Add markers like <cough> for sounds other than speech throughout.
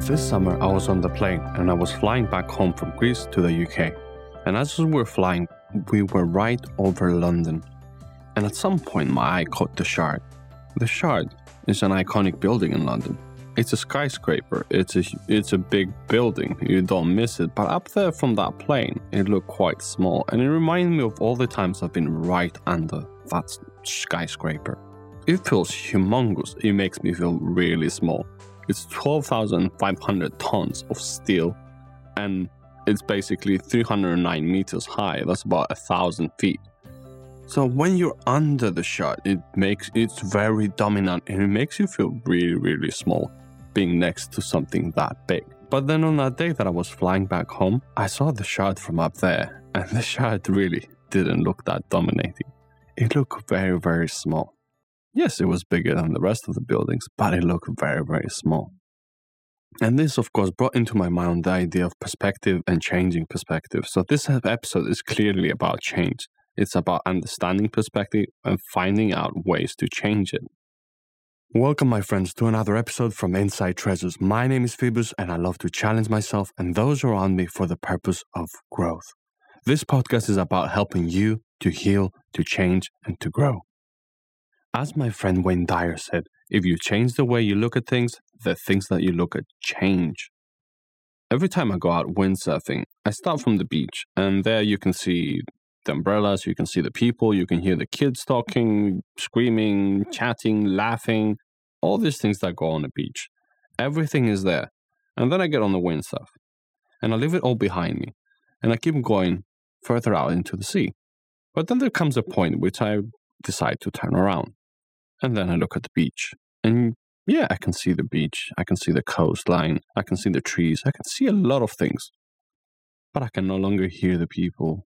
This summer, I was on the plane and I was flying back home from Greece to the UK. And as we were flying, we were right over London. And at some point, my eye caught the Shard. The Shard is an iconic building in London. It's a skyscraper. It's a it's a big building. You don't miss it. But up there from that plane, it looked quite small, and it reminded me of all the times I've been right under that skyscraper. It feels humongous. It makes me feel really small. It's 12,500 tons of steel, and it's basically 309 meters high. That's about a thousand feet. So when you're under the shard, it makes it's very dominant and it makes you feel really, really small being next to something that big. But then on that day that I was flying back home, I saw the shard from up there, and the shard really didn't look that dominating. It looked very, very small. Yes, it was bigger than the rest of the buildings, but it looked very, very small. And this, of course, brought into my mind the idea of perspective and changing perspective. So, this episode is clearly about change. It's about understanding perspective and finding out ways to change it. Welcome, my friends, to another episode from Inside Treasures. My name is Phoebus, and I love to challenge myself and those around me for the purpose of growth. This podcast is about helping you to heal, to change, and to grow. As my friend Wayne Dyer said, if you change the way you look at things, the things that you look at change. Every time I go out windsurfing, I start from the beach, and there you can see the umbrellas, you can see the people, you can hear the kids talking, screaming, chatting, laughing, all these things that go on the beach. Everything is there. And then I get on the windsurf, and I leave it all behind me, and I keep going further out into the sea. But then there comes a point which I decide to turn around. And then I look at the beach. And yeah, I can see the beach. I can see the coastline. I can see the trees. I can see a lot of things. But I can no longer hear the people.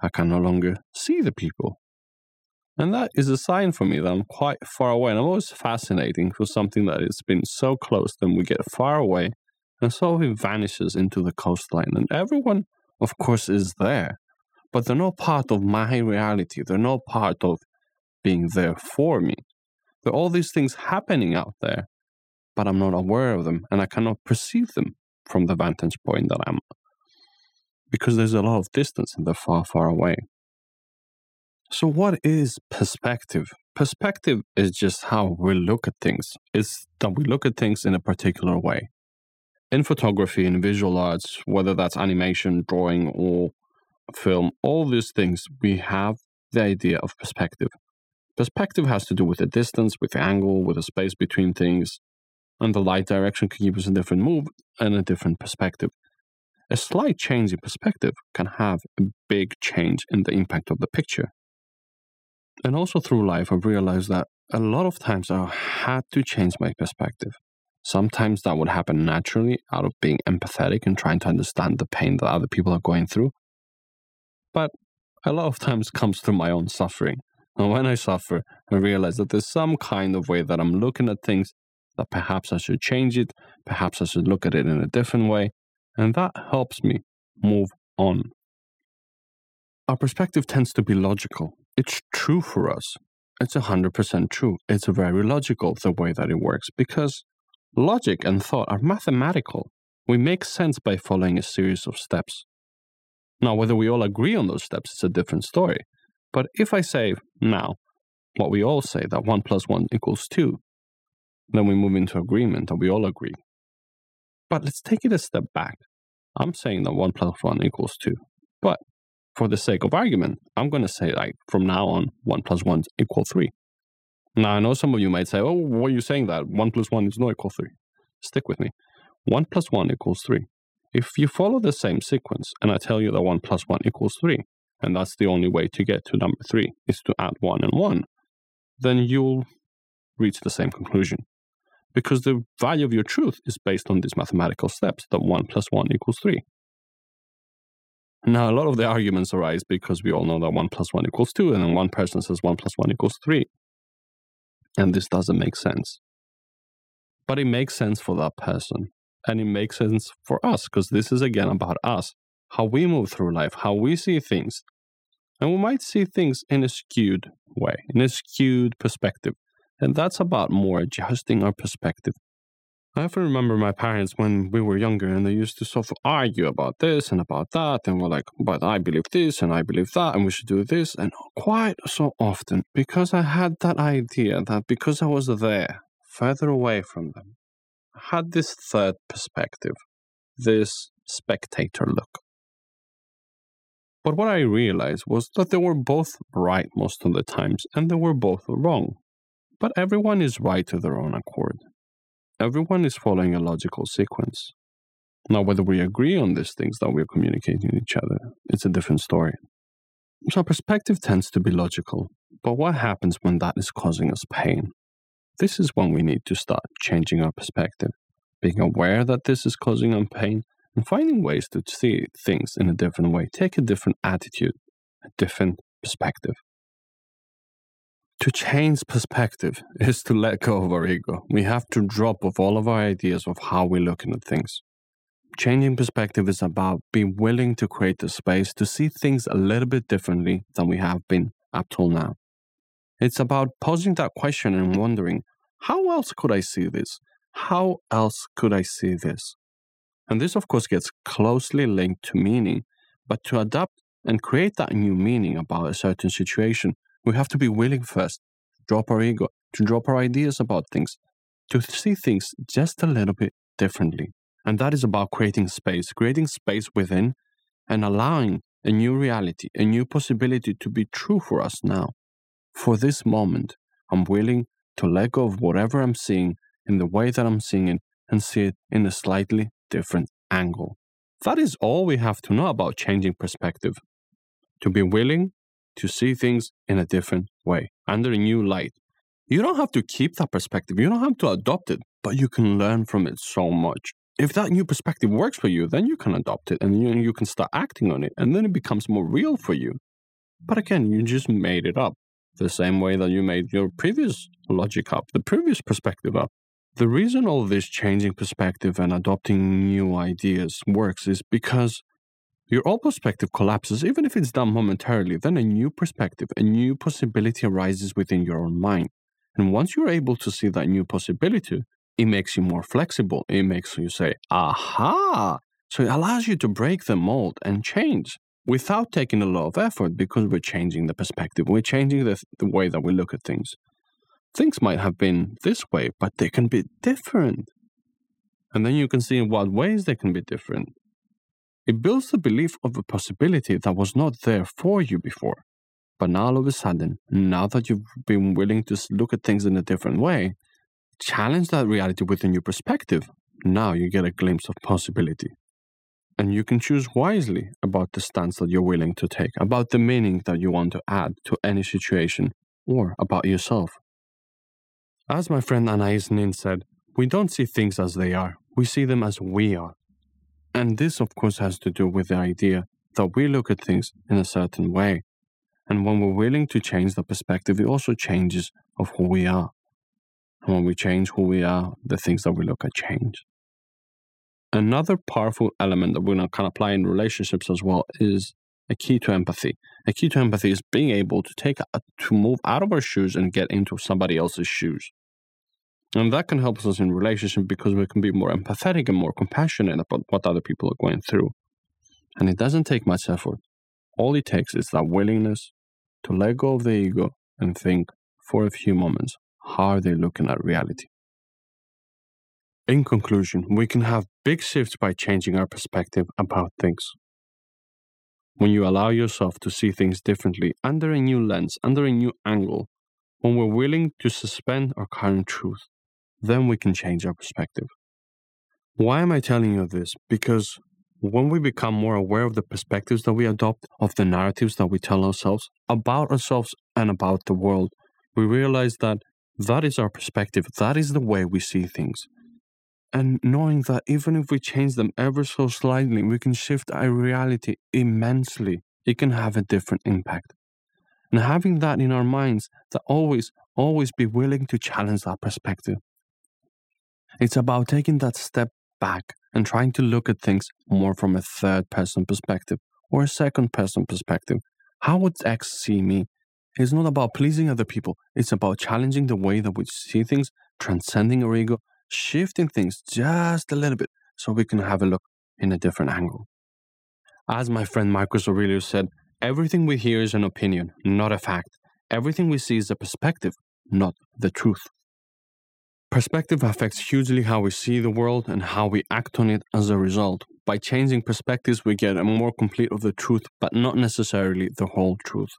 I can no longer see the people. And that is a sign for me that I'm quite far away. And I'm always fascinating for something that has been so close, then we get far away, and so it vanishes into the coastline. And everyone, of course, is there, but they're not part of my reality. They're not part of being there for me. There are all these things happening out there, but I'm not aware of them and I cannot perceive them from the vantage point that I'm because there's a lot of distance and they're far, far away. So, what is perspective? Perspective is just how we look at things. It's that we look at things in a particular way. In photography and visual arts, whether that's animation, drawing, or film, all these things, we have the idea of perspective. Perspective has to do with the distance, with the angle, with the space between things, and the light direction can give us a different move and a different perspective. A slight change in perspective can have a big change in the impact of the picture. And also through life, I've realized that a lot of times I had to change my perspective. Sometimes that would happen naturally out of being empathetic and trying to understand the pain that other people are going through. But a lot of times comes through my own suffering. And when I suffer, I realize that there's some kind of way that I'm looking at things that perhaps I should change it, perhaps I should look at it in a different way, and that helps me move on. Our perspective tends to be logical. It's true for us. It's 100% true. It's very logical the way that it works because logic and thought are mathematical. We make sense by following a series of steps. Now, whether we all agree on those steps is a different story. But if I say now, what we all say that 1 plus 1 equals 2, then we move into agreement and we all agree. But let's take it a step back. I'm saying that 1 plus 1 equals 2. But for the sake of argument, I'm going to say, like, from now on, 1 plus 1 equals 3. Now, I know some of you might say, oh, why are you saying that? 1 plus 1 is not equal 3. Stick with me. 1 plus 1 equals 3. If you follow the same sequence and I tell you that 1 plus 1 equals 3, and that's the only way to get to number 3 is to add 1 and 1, then you'll reach the same conclusion because the value of your truth is based on these mathematical steps that 1 plus 1 equals 3. Now, a lot of the arguments arise because we all know that 1 plus 1 equals 2, and then one person says 1 plus 1 equals 3. And this doesn't make sense. But it makes sense for that person. And it makes sense for us because this is again about us, how we move through life, how we see things. And we might see things in a skewed way, in a skewed perspective. And that's about more adjusting our perspective. I often remember my parents when we were younger and they used to sort of argue about this and about that. And we're like, but I believe this and I believe that and we should do this. And quite so often, because I had that idea that because I was there, further away from them, I had this third perspective, this spectator look. But what I realized was that they were both right most of the times and they were both wrong. But everyone is right to their own accord everyone is following a logical sequence. Now, whether we agree on these things that we're communicating to each other, it's a different story. So, perspective tends to be logical, but what happens when that is causing us pain? This is when we need to start changing our perspective, being aware that this is causing us pain, and finding ways to see things in a different way, take a different attitude, a different perspective. To change perspective <laughs> is to let go of our ego. We have to drop off all of our ideas of how we're looking at things. Changing perspective is about being willing to create the space to see things a little bit differently than we have been up till now. It's about posing that question and wondering, how else could I see this? How else could I see this? And this, of course, gets closely linked to meaning, but to adapt and create that new meaning about a certain situation, we have to be willing first to drop our ego, to drop our ideas about things, to see things just a little bit differently. And that is about creating space, creating space within and allowing a new reality, a new possibility to be true for us now. For this moment, I'm willing to let go of whatever I'm seeing in the way that I'm seeing it and see it in a slightly different angle. That is all we have to know about changing perspective. To be willing to see things in a different way, under a new light. You don't have to keep that perspective, you don't have to adopt it, but you can learn from it so much. If that new perspective works for you, then you can adopt it and you, can start acting on it, and then it becomes more real for you. But again, you just made it up the same way that you made your previous logic up, the previous perspective up. The reason all this changing perspective and adopting new ideas works is because your old perspective collapses, even if it's done momentarily, then a new perspective, a new possibility arises within your own mind. And once you're able to see that new possibility, it makes you more flexible. It makes you say, aha! So it allows you to break the mold and change without taking a lot of effort because we're changing the perspective. We're changing the, the way that we look at things. Things might have been this way, but they can be different. And then you can see in what ways they can be different. It builds the belief of a possibility that was not there for you before. But now, all of a sudden, now that you've been willing to look at things in a different way, challenge that reality with a new perspective, now you get a glimpse of possibility. And you can choose wisely about the stance that you're willing to take, about the meaning that you want to add to any situation, or about yourself. As my friend Anais Nin said, we don't see things as they are, we see them as we are. And this, of course, has to do with the idea that we look at things in a certain way. And when we're willing to change the perspective, it also changes of who we are. And when we change who we are, the things that we look at change. Another powerful element that we're going to kind of apply in relationships as well is a key to empathy. A key to empathy is being able to take a, to move out of our shoes and get into somebody else's shoes. And that can help us in relationship because we can be more empathetic and more compassionate about what other people are going through. And it doesn't take much effort. All it takes is that willingness to let go of the ego and think for a few moments how are they looking at reality. In conclusion, we can have big shifts by changing our perspective about things. When you allow yourself to see things differently under a new lens, under a new angle, when we're willing to suspend our current truth, then we can change our perspective. Why am I telling you this? Because when we become more aware of the perspectives that we adopt, of the narratives that we tell ourselves about ourselves and about the world, we realize that that is our perspective, that is the way we see things. And knowing that even if we change them ever so slightly, we can shift our reality immensely, it can have a different impact. And having that in our minds, that always, always be willing to challenge that perspective. It's about taking that step back and trying to look at things more from a third person perspective or a second person perspective. How would X see me? It's not about pleasing other people, it's about challenging the way that we see things, transcending our ego, shifting things just a little bit so we can have a look in a different angle. As my friend Marcus Aurelius said, everything we hear is an opinion, not a fact. Everything we see is a perspective, not the truth. Perspective affects hugely how we see the world and how we act on it as a result. By changing perspectives, we get a more complete of the truth, but not necessarily the whole truth.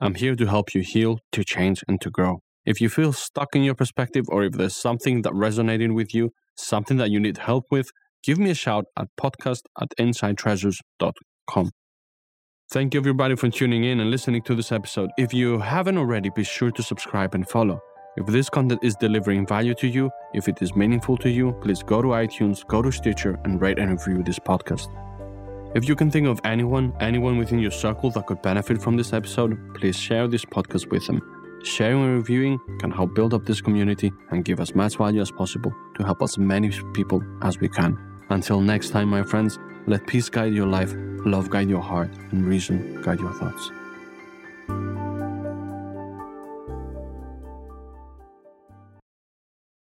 I'm here to help you heal, to change, and to grow. If you feel stuck in your perspective, or if there's something that resonated with you, something that you need help with, give me a shout at podcast at insidetreasures.com. Thank you, everybody, for tuning in and listening to this episode. If you haven't already, be sure to subscribe and follow. If this content is delivering value to you, if it is meaningful to you, please go to iTunes, go to Stitcher, and rate and review this podcast. If you can think of anyone, anyone within your circle that could benefit from this episode, please share this podcast with them. Sharing and reviewing can help build up this community and give as much value as possible to help as many people as we can. Until next time, my friends, let peace guide your life, love guide your heart, and reason guide your thoughts.